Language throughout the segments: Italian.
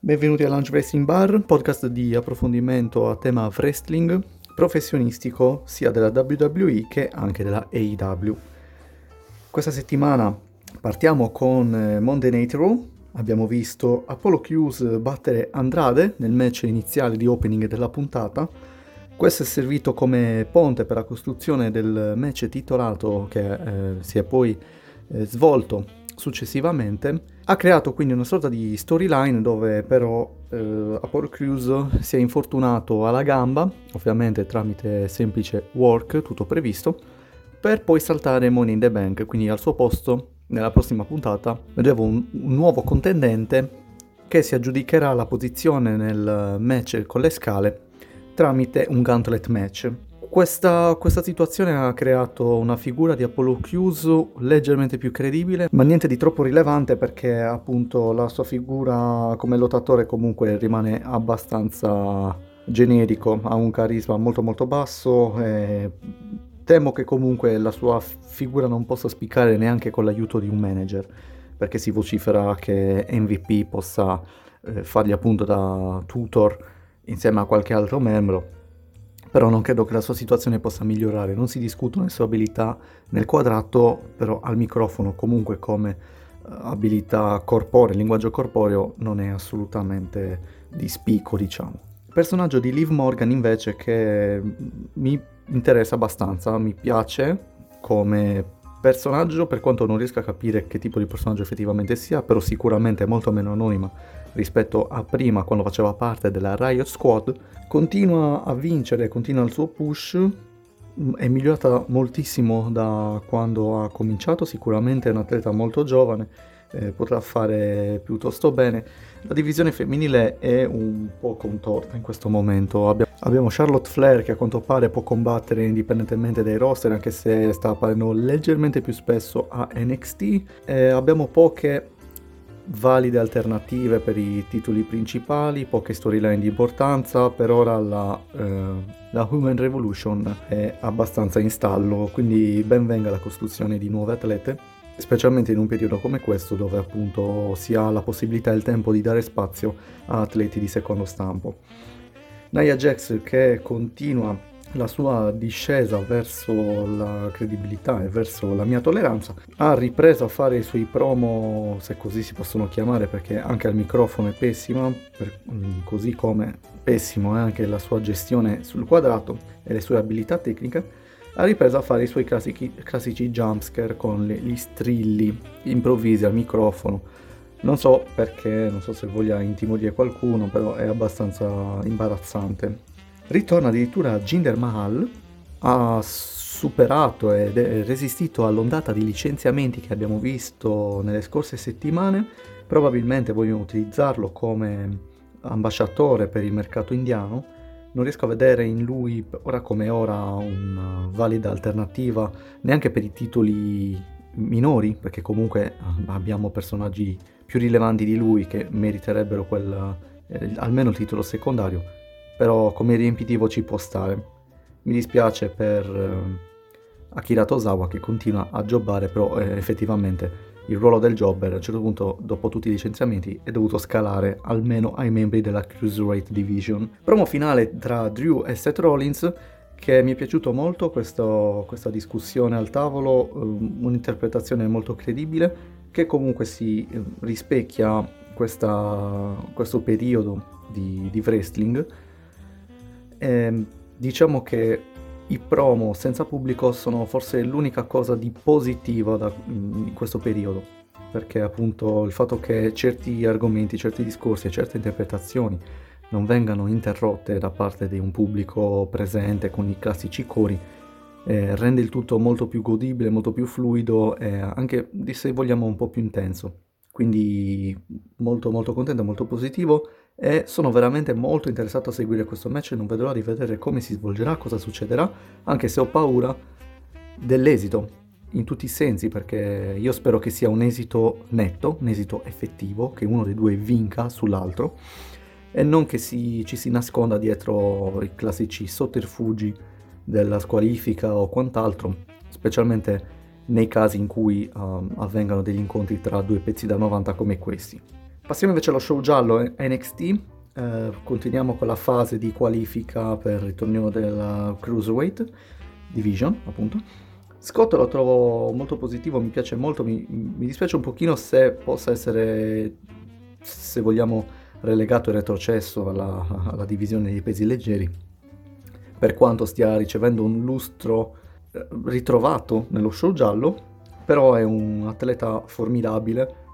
Benvenuti a Lunch Wrestling Bar, podcast di approfondimento a tema wrestling professionistico sia della WWE che anche della AEW. Questa settimana partiamo con eh, Monday Night Raw, abbiamo visto Apollo Crews battere Andrade nel match iniziale di opening della puntata. Questo è servito come ponte per la costruzione del match titolato che eh, si è poi eh, svolto successivamente. Ha creato quindi una sorta di storyline dove però eh, Apollo Crews si è infortunato alla gamba, ovviamente tramite semplice work, tutto previsto, per poi saltare Money in the Bank, quindi al suo posto nella prossima puntata vedremo un, un nuovo contendente che si aggiudicherà la posizione nel match con le scale tramite un gauntlet match. Questa, questa, situazione ha creato una figura di Apollo chiuso leggermente più credibile, ma niente di troppo rilevante perché appunto la sua figura come lottatore comunque rimane abbastanza generico, ha un carisma molto molto basso e temo che comunque la sua figura non possa spiccare neanche con l'aiuto di un manager, perché si vocifera che MVP possa eh, fargli appunto da tutor insieme a qualche altro membro, però non credo che la sua situazione possa migliorare, non si discutono le sue abilità nel quadrato, però al microfono comunque come uh, abilità corporea, linguaggio corporeo non è assolutamente di spicco, diciamo. Il personaggio di Liv Morgan invece che mi interessa abbastanza, mi piace come personaggio per quanto non riesca a capire che tipo di personaggio effettivamente sia, però sicuramente è molto meno anonima rispetto a prima quando faceva parte della Riot Squad, continua a vincere, continua il suo push, è migliorata moltissimo da quando ha cominciato, sicuramente è un atleta molto giovane, eh, potrà fare piuttosto bene. La divisione femminile è un po' contorta in questo momento. Abbiamo, abbiamo Charlotte Flair che a quanto pare può combattere indipendentemente dai roster, anche se sta apparendo leggermente più spesso a NXT. Eh, abbiamo poche valide alternative per i titoli principali, poche storyline di importanza, per ora la, eh, la Human Revolution è abbastanza in stallo, quindi ben venga la costruzione di nuove atlete specialmente in un periodo come questo dove appunto si ha la possibilità e il tempo di dare spazio a atleti di secondo stampo. Nia Jax che continua la sua discesa verso la credibilità e verso la mia tolleranza, ha ripreso a fare i suoi promo, se così si possono chiamare, perché anche al microfono è pessima, per, mm, così come pessimo è anche la sua gestione sul quadrato e le sue abilità tecniche ha ripreso a fare i suoi classici, classici jumpscare con le, gli strilli improvvisi al microfono. Non so perché, non so se voglia intimorire qualcuno, però è abbastanza imbarazzante. Ritorna addirittura Jinder Mahal, ha superato è resistito all'ondata di licenziamenti che abbiamo visto nelle scorse settimane. Probabilmente vogliono utilizzarlo come ambasciatore per il mercato indiano non riesco a vedere in lui ora come ora una valida alternativa neanche per i titoli minori, perché comunque eh, abbiamo personaggi più rilevanti di lui che meriterebbero quel, eh, almeno il titolo secondario, però come riempitivo ci può stare. Mi dispiace per eh, Akira Tosawa che continua a jobbare, però eh, effettivamente il ruolo del jobber a un certo punto, dopo tutti i licenziamenti, è dovuto scalare almeno ai membri della Cruiserweight Division. Promo finale tra Drew e Seth Rollins che mi è piaciuto molto questo, questa discussione al tavolo, um, un'interpretazione molto credibile che comunque si eh, rispecchia questa, questo periodo di, di wrestling. E, ehm, diciamo che i promo senza pubblico sono forse l'unica cosa di positiva da, in questo periodo, perché appunto il fatto che certi argomenti, certi discorsi e certe interpretazioni non vengano interrotte da parte di un pubblico presente con i classici cori eh, rende il tutto molto più godibile, molto più fluido e anche se vogliamo un po' più intenso. Quindi molto molto contento, molto positivo e sono veramente molto interessato a seguire questo match e non vedo l'ora di vedere come si svolgerà, cosa succederà, anche se ho paura dell'esito in tutti i sensi perché io spero che sia un esito netto, un esito effettivo, che uno dei due vinca sull'altro e non che si, ci si nasconda dietro i classici sotterfugi della squalifica o quant'altro, specialmente nei casi in cui um, avvengano degli incontri tra due pezzi da 90 come questi. Passiamo invece allo show giallo NXT, eh, continuiamo con la fase di qualifica per il torneo della Cruiserweight Division, appunto. Scott lo trovo molto positivo, mi piace molto, mi, mi dispiace un pochino se possa essere, se vogliamo, relegato e retrocesso alla, alla divisione dei pesi leggeri, per quanto stia ricevendo un lustro eh, ritrovato nello show giallo, però è un atleta formidabile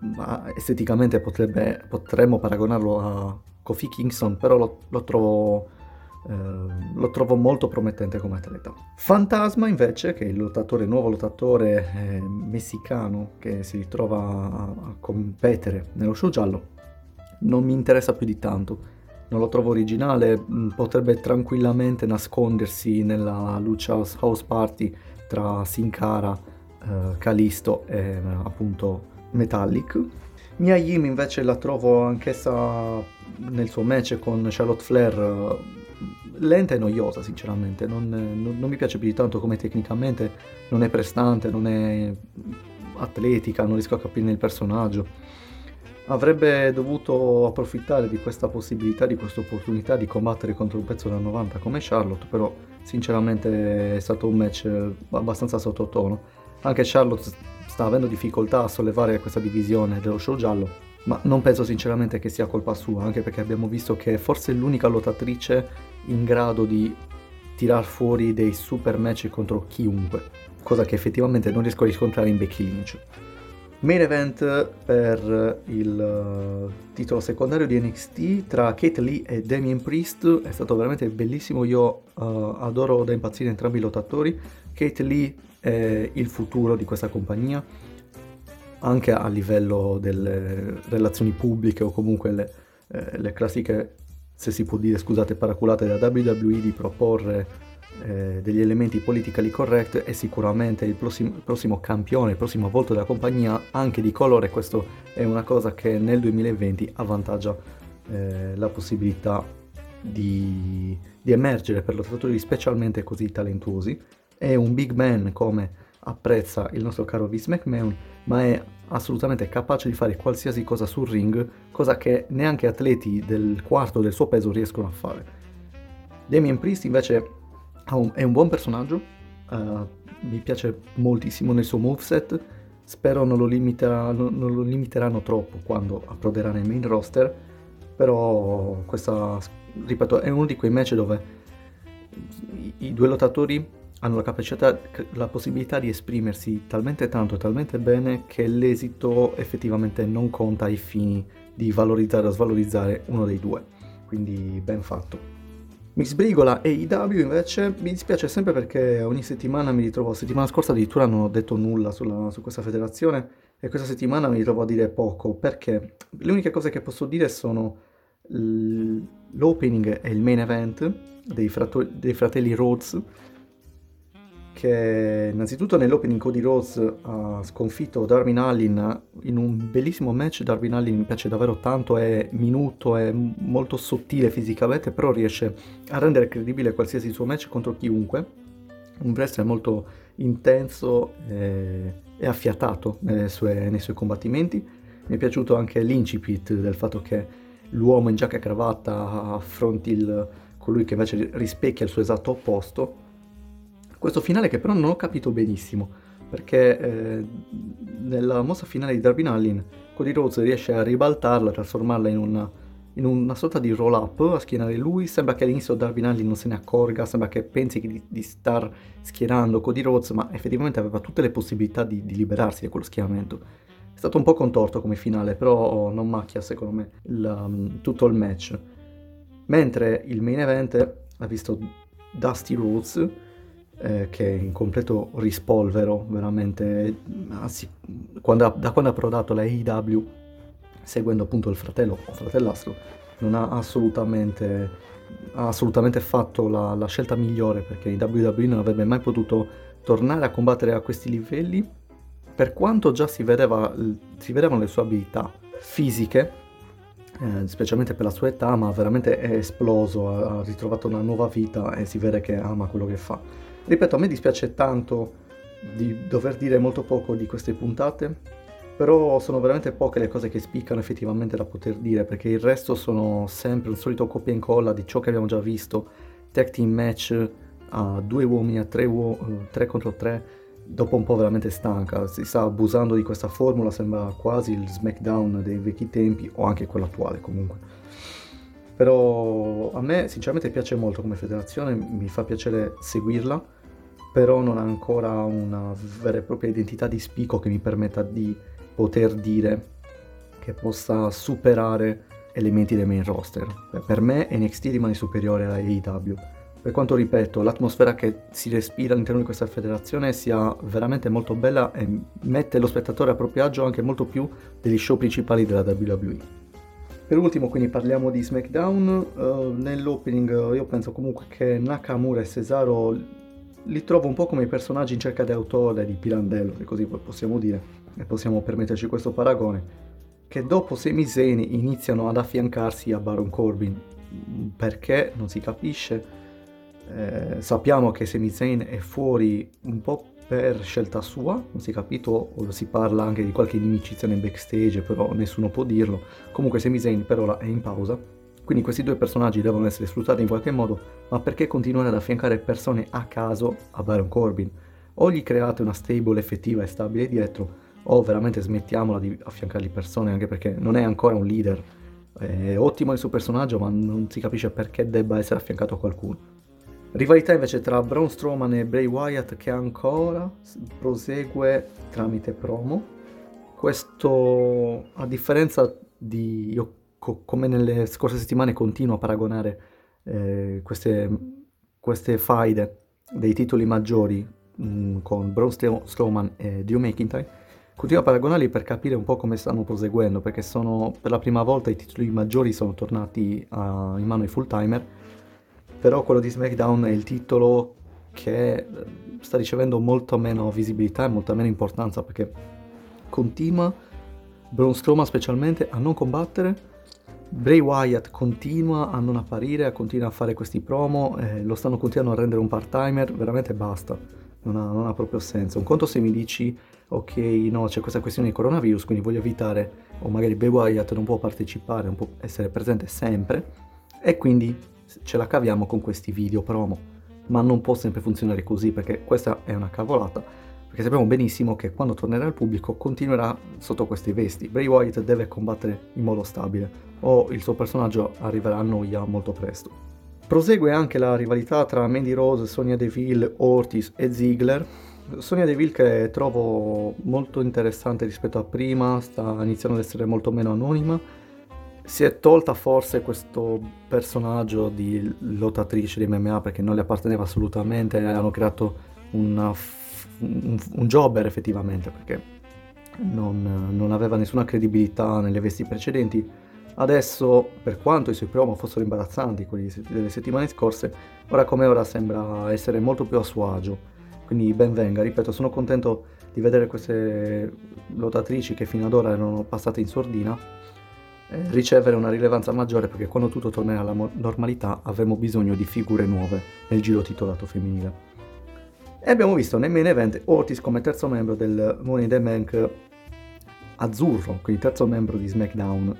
ma esteticamente potrebbe, potremmo paragonarlo a Kofi Kingston, però lo, lo, trovo, eh, lo, trovo, molto promettente come atleta. Fantasma invece, che è il lottatore, nuovo lottatore eh, messicano che si ritrova a, a competere nello show giallo, non mi interessa più di tanto. Non lo trovo originale, mm, potrebbe tranquillamente nascondersi nella Lucha House Party tra Sin Cara, eh, Kalisto e appunto Metallic. Mia Yim invece la trovo anch'essa nel suo match con Charlotte Flair eh, lenta e noiosa sinceramente, non, non, non mi piace più di tanto come tecnicamente, non è prestante, non è atletica, non riesco a capire il personaggio. Avrebbe dovuto approfittare di questa possibilità, di questa opportunità di combattere contro un pezzo da 90 come Charlotte, però sinceramente è stato un match abbastanza sottotono. Anche Charlotte sta avendo difficoltà a sollevare questa divisione dello show giallo, ma non penso sinceramente che sia colpa sua, anche perché abbiamo visto che è forse l'unica lottatrice in grado di tirar fuori dei super match contro chiunque, cosa che effettivamente non riesco a riscontrare in Becky Lynch. Main event per il uh, titolo secondario di NXT tra Kate Lee e Damien Priest è stato veramente bellissimo, io uh, adoro da impazzire entrambi i lottatori. Kate Lee è il futuro di questa compagnia, anche a livello delle relazioni pubbliche o comunque le, eh, le classiche, se si può dire, scusate, paraculate da WWE di proporre eh, degli elementi politically correct è sicuramente il prossimo, il prossimo, campione, il prossimo volto della compagnia anche di colore, questo è una cosa che nel 2020 avvantaggia eh, la possibilità di, di emergere per lottatori specialmente così talentuosi è un big man come apprezza il nostro caro Vince McMahon, ma è assolutamente capace di fare qualsiasi cosa sul ring, cosa che neanche atleti del quarto del suo peso riescono a fare. Damien Priest invece è un buon personaggio, uh, mi piace moltissimo nel suo moveset, spero non lo, limiterà, non, lo limiteranno troppo quando approderà nel main roster, però questa, ripeto, è uno di quei match dove i due lottatori hanno la capacità, la possibilità di esprimersi talmente tanto e talmente bene che l'esito effettivamente non conta ai fini di valorizzare o svalorizzare uno dei due. Quindi ben fatto. Mi sbrigola e IW invece mi dispiace sempre perché ogni settimana mi ritrovo, settimana scorsa addirittura non ho detto nulla sulla, su questa federazione e questa settimana mi ritrovo a dire poco perché le uniche cose che posso dire sono l'opening e il main event dei, frato- dei fratelli Rhodes che innanzitutto nell'opening Cody Rhodes ha sconfitto Darwin Allin in un bellissimo match. Darwin Allin mi piace davvero tanto, è minuto, è molto sottile fisicamente, però riesce a rendere credibile qualsiasi suo match contro chiunque. Un wrestler molto intenso e, e affiatato sue, nei suoi combattimenti. Mi è piaciuto anche l'incipit del fatto che l'uomo in giacca e cravatta affronti il, colui che invece rispecchia il suo esatto opposto questo finale che però non ho capito benissimo, perché eh, nella mossa finale di Darwin Allin, Cody Rhodes riesce a ribaltarla, trasformarla in una, in una sorta di roll up, a schienare lui, sembra che all'inizio Darwin Allin non se ne accorga, sembra che pensi di, di star schierando Cody Rhodes, ma effettivamente aveva tutte le possibilità di, di liberarsi da quello schieramento. È stato un po' contorto come finale, però non macchia secondo me il, um, tutto il match. Mentre il main event ha visto Dusty Rhodes eh, che è in completo rispolvero, veramente, anzi, quando, da quando ha prodato la AEW, seguendo appunto il fratello o fratellastro, non ha assolutamente, ha assolutamente fatto la, la, scelta migliore perché in WWE non avrebbe mai potuto tornare a combattere a questi livelli, per quanto già si, vedeva, si vedevano le sue abilità fisiche, eh, specialmente per la sua età, ma veramente è esploso, ha ritrovato una nuova vita e si vede che ama quello che fa. Ripeto, a me dispiace tanto di dover dire molto poco di queste puntate, però sono veramente poche le cose che spiccano effettivamente da poter dire, perché il resto sono sempre un solito copia e incolla di ciò che abbiamo già visto, tag team match a due uomini, a tre, uo- eh, tre contro tre, dopo un po' veramente stanca, si sta abusando di questa formula, sembra quasi il SmackDown dei vecchi tempi, o anche quello attuale comunque. Però a me sinceramente piace molto come federazione, mi fa piacere seguirla, però non ha ancora una vera e propria identità di spicco che mi permetta di poter dire che possa superare elementi del main roster. Per me NXT rimane superiore a AEW. Per quanto ripeto, l'atmosfera che si respira all'interno di questa federazione sia veramente molto bella e mette lo spettatore a proprio agio anche molto più degli show principali della WWE. Per ultimo quindi parliamo di SmackDown, uh, nell'opening io penso comunque che Nakamura e Cesaro li trovo un po' come i personaggi in cerca di autore di Pirandello, se così possiamo dire e possiamo permetterci questo paragone, che dopo Zayn iniziano ad affiancarsi a Baron Corbin. Perché non si capisce. Eh, sappiamo che Sami Zayn è fuori un po' per scelta sua, non si è capito, si parla anche di qualche inimicizia nel backstage, però nessuno può dirlo. Comunque Sami Zayn per ora è in pausa, quindi questi due personaggi devono essere sfruttati in qualche modo, ma perché continuare ad affiancare persone a caso a Baron Corbin? O gli create una stable effettiva e stabile dietro, o veramente smettiamola di affiancargli persone anche perché non è ancora un leader. È ottimo il suo personaggio, ma non si capisce perché debba essere affiancato a qualcuno. Rivalità invece tra Braun Strowman e Bray Wyatt che ancora prosegue tramite promo. Questo, a differenza di io, co- come nelle scorse settimane, continuo a paragonare eh, queste, queste faide dei titoli maggiori mh, mm, con Braun Strowman e Drew McIntyre Continuo a paragonarli per capire un po' come stanno proseguendo, perché sono per la prima volta i titoli maggiori sono tornati a, in mano ai full timer, però quello di SmackDown è il titolo che eh, sta ricevendo molto meno visibilità e molta meno importanza, perché continua Braun Strowman specialmente a non combattere, Bray Wyatt continua a non apparire, continua a fare questi promo, eh, lo stanno continuando a rendere un part-timer, veramente basta, non ha, non ha proprio senso. Un conto se mi dici ok, no, c'è questa questione di coronavirus, quindi voglio evitare, o magari Bray Wyatt non può partecipare, non può essere presente sempre, e quindi ce la caviamo con questi video promo. Ma non può sempre funzionare così, perché questa è una cavolata, perché sappiamo benissimo che quando tornerà al pubblico continuerà sotto questi vesti. Bray Wyatt deve combattere in modo stabile, o il suo personaggio arriverà a noia molto presto. Prosegue anche la rivalità tra Mandy Rose, Sonia Deville, Ortiz e Ziggler, Sonia Deville che trovo molto interessante rispetto a prima, sta iniziando ad essere molto meno anonima. Si è tolta forse questo personaggio di lottatrice di MMA perché non le apparteneva assolutamente, hanno creato una, un, un jobber effettivamente perché non, non aveva nessuna credibilità nelle vesti precedenti. Adesso, per quanto i suoi promo fossero imbarazzanti, quelli delle settimane scorse, ora come ora sembra essere molto più a suo agio quindi ben venga, ripeto, sono contento di vedere queste lottatrici che fino ad ora erano passate in sordina eh, ricevere una rilevanza maggiore perché quando tutto tornerà alla normalità avremo bisogno di figure nuove nel giro titolato femminile. E abbiamo visto nel main event Ortiz come terzo membro del Money in the Bank azzurro, quindi terzo membro di SmackDown.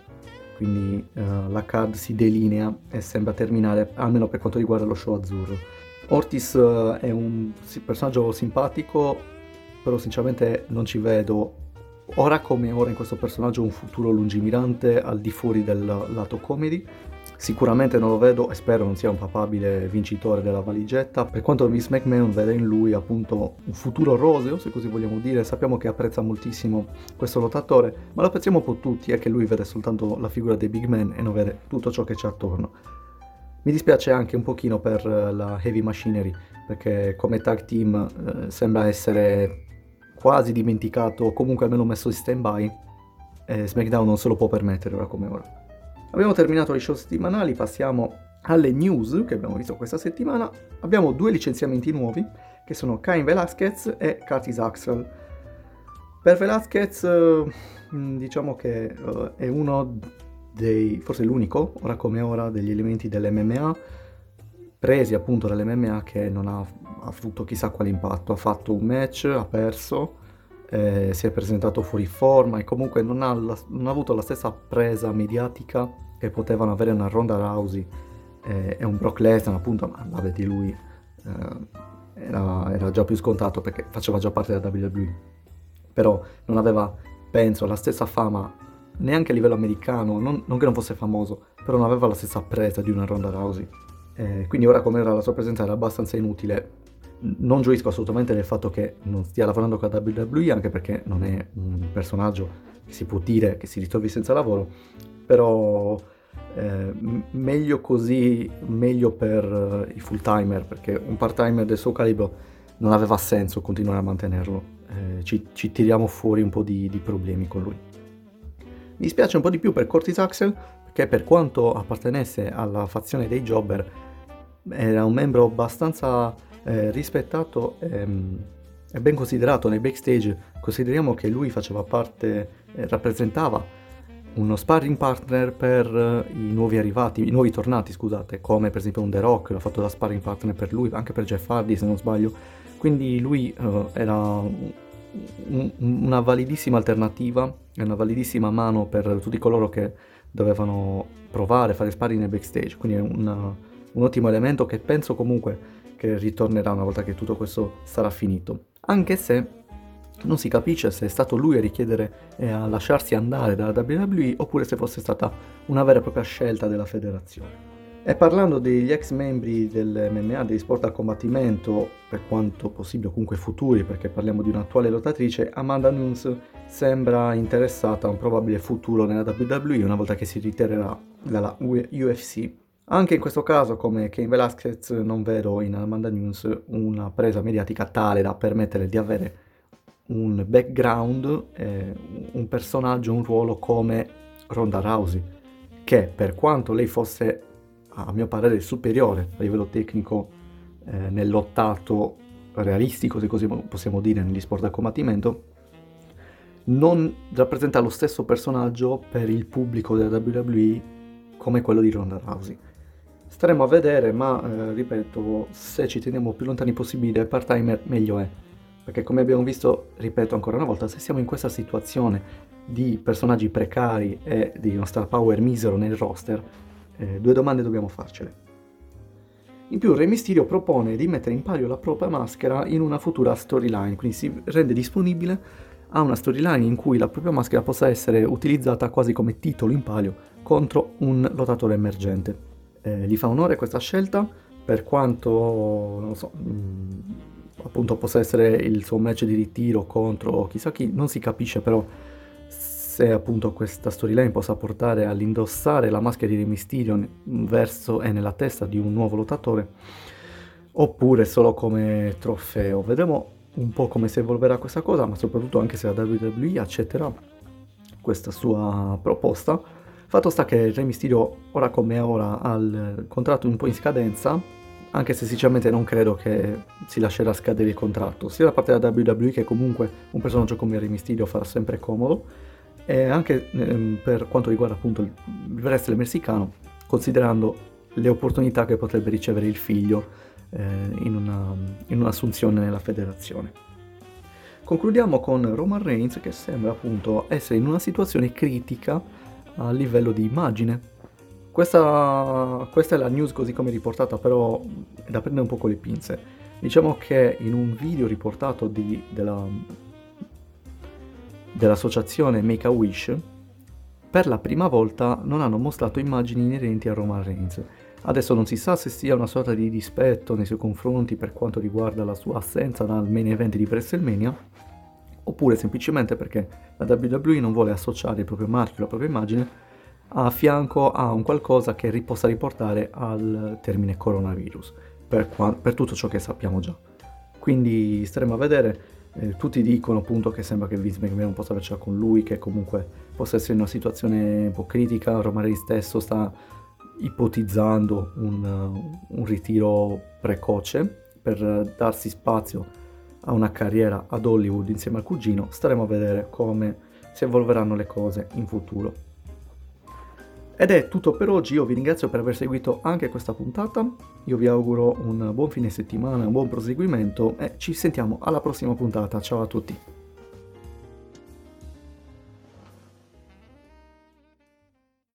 Quindi uh, la card si delinea e sembra terminare, almeno per quanto riguarda lo show azzurro. Ortiz eh, è un personaggio simpatico, però sinceramente non ci vedo ora come ora in questo personaggio un futuro lungimirante al di fuori del lato comedy. Sicuramente non lo vedo e spero non sia un papabile vincitore della valigetta. Per quanto Miss McMahon vede in lui appunto un futuro roseo, se così vogliamo dire, sappiamo che apprezza moltissimo questo lottatore, ma lo apprezziamo un po' tutti, è che lui vede soltanto la figura dei big men e non vede tutto ciò che c'è attorno. Mi dispiace anche un pochino per eh, la Heavy Machinery, perché come tag team eh, sembra essere quasi dimenticato, o comunque almeno messo in stand-by, e SmackDown non se lo può permettere ora come ora. Abbiamo terminato le show settimanali, passiamo alle news che abbiamo visto questa settimana. Abbiamo due licenziamenti nuovi, che sono Cain Velasquez e Curtis Axel. Per Velasquez, eh, diciamo che è uno dei, forse l'unico, ora come ora, degli elementi dell'MMA presi appunto dall'MMA che non ha avuto chissà quale impatto. Ha fatto un match, ha perso eh, si è presentato fuori forma e comunque non ha, la, non ha, avuto la stessa presa mediatica che potevano avere una Ronda Rousey eh, e un Brock Lesnar, appunto, ma vabbè di lui eh, era, era, già più scontato perché faceva già parte della WWE. Però non aveva, penso, la stessa fama neanche a livello americano, non, non che non fosse famoso, però non aveva la stessa presa di una Ronda Rousey. Eh, quindi ora come era la sua presenza era abbastanza inutile non gioisco assolutamente del fatto che non stia lavorando con la WWE, anche perché non è un personaggio che si può dire che si ritrovi senza lavoro, però eh, meglio così, meglio per uh, i full timer, perché un part timer del suo calibro non aveva senso continuare a mantenerlo, eh, ci, ci, tiriamo fuori un po' di, di problemi con lui. Mi dispiace un po' di più per Curtis Axel, perché per quanto appartenesse alla fazione dei Jobber, era un membro abbastanza eh, rispettato ehm, e ben considerato nei backstage. Consideriamo che lui faceva parte, eh, rappresentava uno sparring partner per eh, i nuovi arrivati, i nuovi tornati, scusate, come per esempio un The Rock, l'ha fatto da sparring partner per lui, anche per Jeff Hardy se non sbaglio. Quindi lui uh, era un, una validissima alternativa e una validissima mano per tutti coloro che dovevano provare a fare sparring nel backstage. Quindi è una, un ottimo elemento che penso comunque che ritornerà una volta che tutto questo sarà finito. Anche se non si capisce se è stato lui a richiedere e a lasciarsi andare dalla WWE oppure se fosse stata una vera e propria scelta della federazione. E parlando degli ex membri del MMA, degli sport a combattimento, per quanto possibile comunque futuri, perché parliamo di un'attuale lottatrice, Amanda Nunes sembra interessata a un probabile futuro nella WWE una volta che si ritirerà dalla UFC anche in questo caso, come Kane Velasquez, non vedo in Amanda News una presa mediatica tale da permettere di avere un background, eh, un personaggio, un ruolo come Ronda Rousey, che per quanto lei fosse, a mio parere, superiore a livello tecnico eh, nel lottato realistico, se così possiamo dire, negli sport da combattimento, non rappresenta lo stesso personaggio per il pubblico della WWE come quello di Ronda Rousey. Staremo a vedere, ma eh, ripeto, se ci teniamo più lontani possibile, part-timer meglio è. Perché come abbiamo visto, ripeto ancora una volta, se siamo in questa situazione di personaggi precari e di uno star power misero nel roster, eh, due domande dobbiamo farcele. In più, Re Mysterio propone di mettere in palio la propria maschera in una futura storyline, quindi si rende disponibile a una storyline in cui la propria maschera possa essere utilizzata quasi come titolo in palio contro un lottatore emergente eh, gli fa onore questa scelta, per quanto, so, mh, mm, appunto possa essere il suo match di ritiro contro chissà chi, non si capisce però se appunto questa storyline possa portare all'indossare la maschera di Mysterio verso e nella testa di un nuovo lottatore oppure solo come trofeo. Vedremo un po' come si evolverà questa cosa, ma soprattutto anche se la WWE accetterà questa sua proposta Fatto sta che Re Mysterio, ora come ora, ha il contratto un po' in scadenza, anche se sinceramente non credo che si lascerà scadere il contratto, sia da parte della WWE che comunque un personaggio come Re Mysterio farà sempre comodo, e anche ehm, per quanto riguarda appunto il wrestler messicano, considerando le opportunità che potrebbe ricevere il figlio eh, in, una, in un'assunzione nella federazione. Concludiamo con Roman Reigns che sembra appunto essere in una situazione critica a livello di immagine. Questa, questa, è la news così come riportata, però è da prendere un po' con le pinze. Diciamo che in un video riportato di, della, dell'associazione Make a Wish, per la prima volta non hanno mostrato immagini inerenti a Roman Reigns. Adesso non si sa se sia una sorta di dispetto nei suoi confronti per quanto riguarda la sua assenza dal main event di WrestleMania, oppure semplicemente perché la WWE non vuole associare il proprio marchio, la propria immagine a fianco a un qualcosa che possa riportare al termine coronavirus, per, qua- per, tutto ciò che sappiamo già. Quindi staremo a vedere, eh, tutti dicono appunto che sembra che Vince McMahon possa avercela con lui, che comunque possa essere in una situazione un po' critica, Romari stesso sta ipotizzando un, un ritiro precoce per darsi spazio a una carriera ad Hollywood insieme al cugino, staremo a vedere come si evolveranno le cose in futuro. Ed è tutto per oggi, io vi ringrazio per aver seguito anche questa puntata, io vi auguro un buon fine settimana, un buon proseguimento e ci sentiamo alla prossima puntata, ciao a tutti!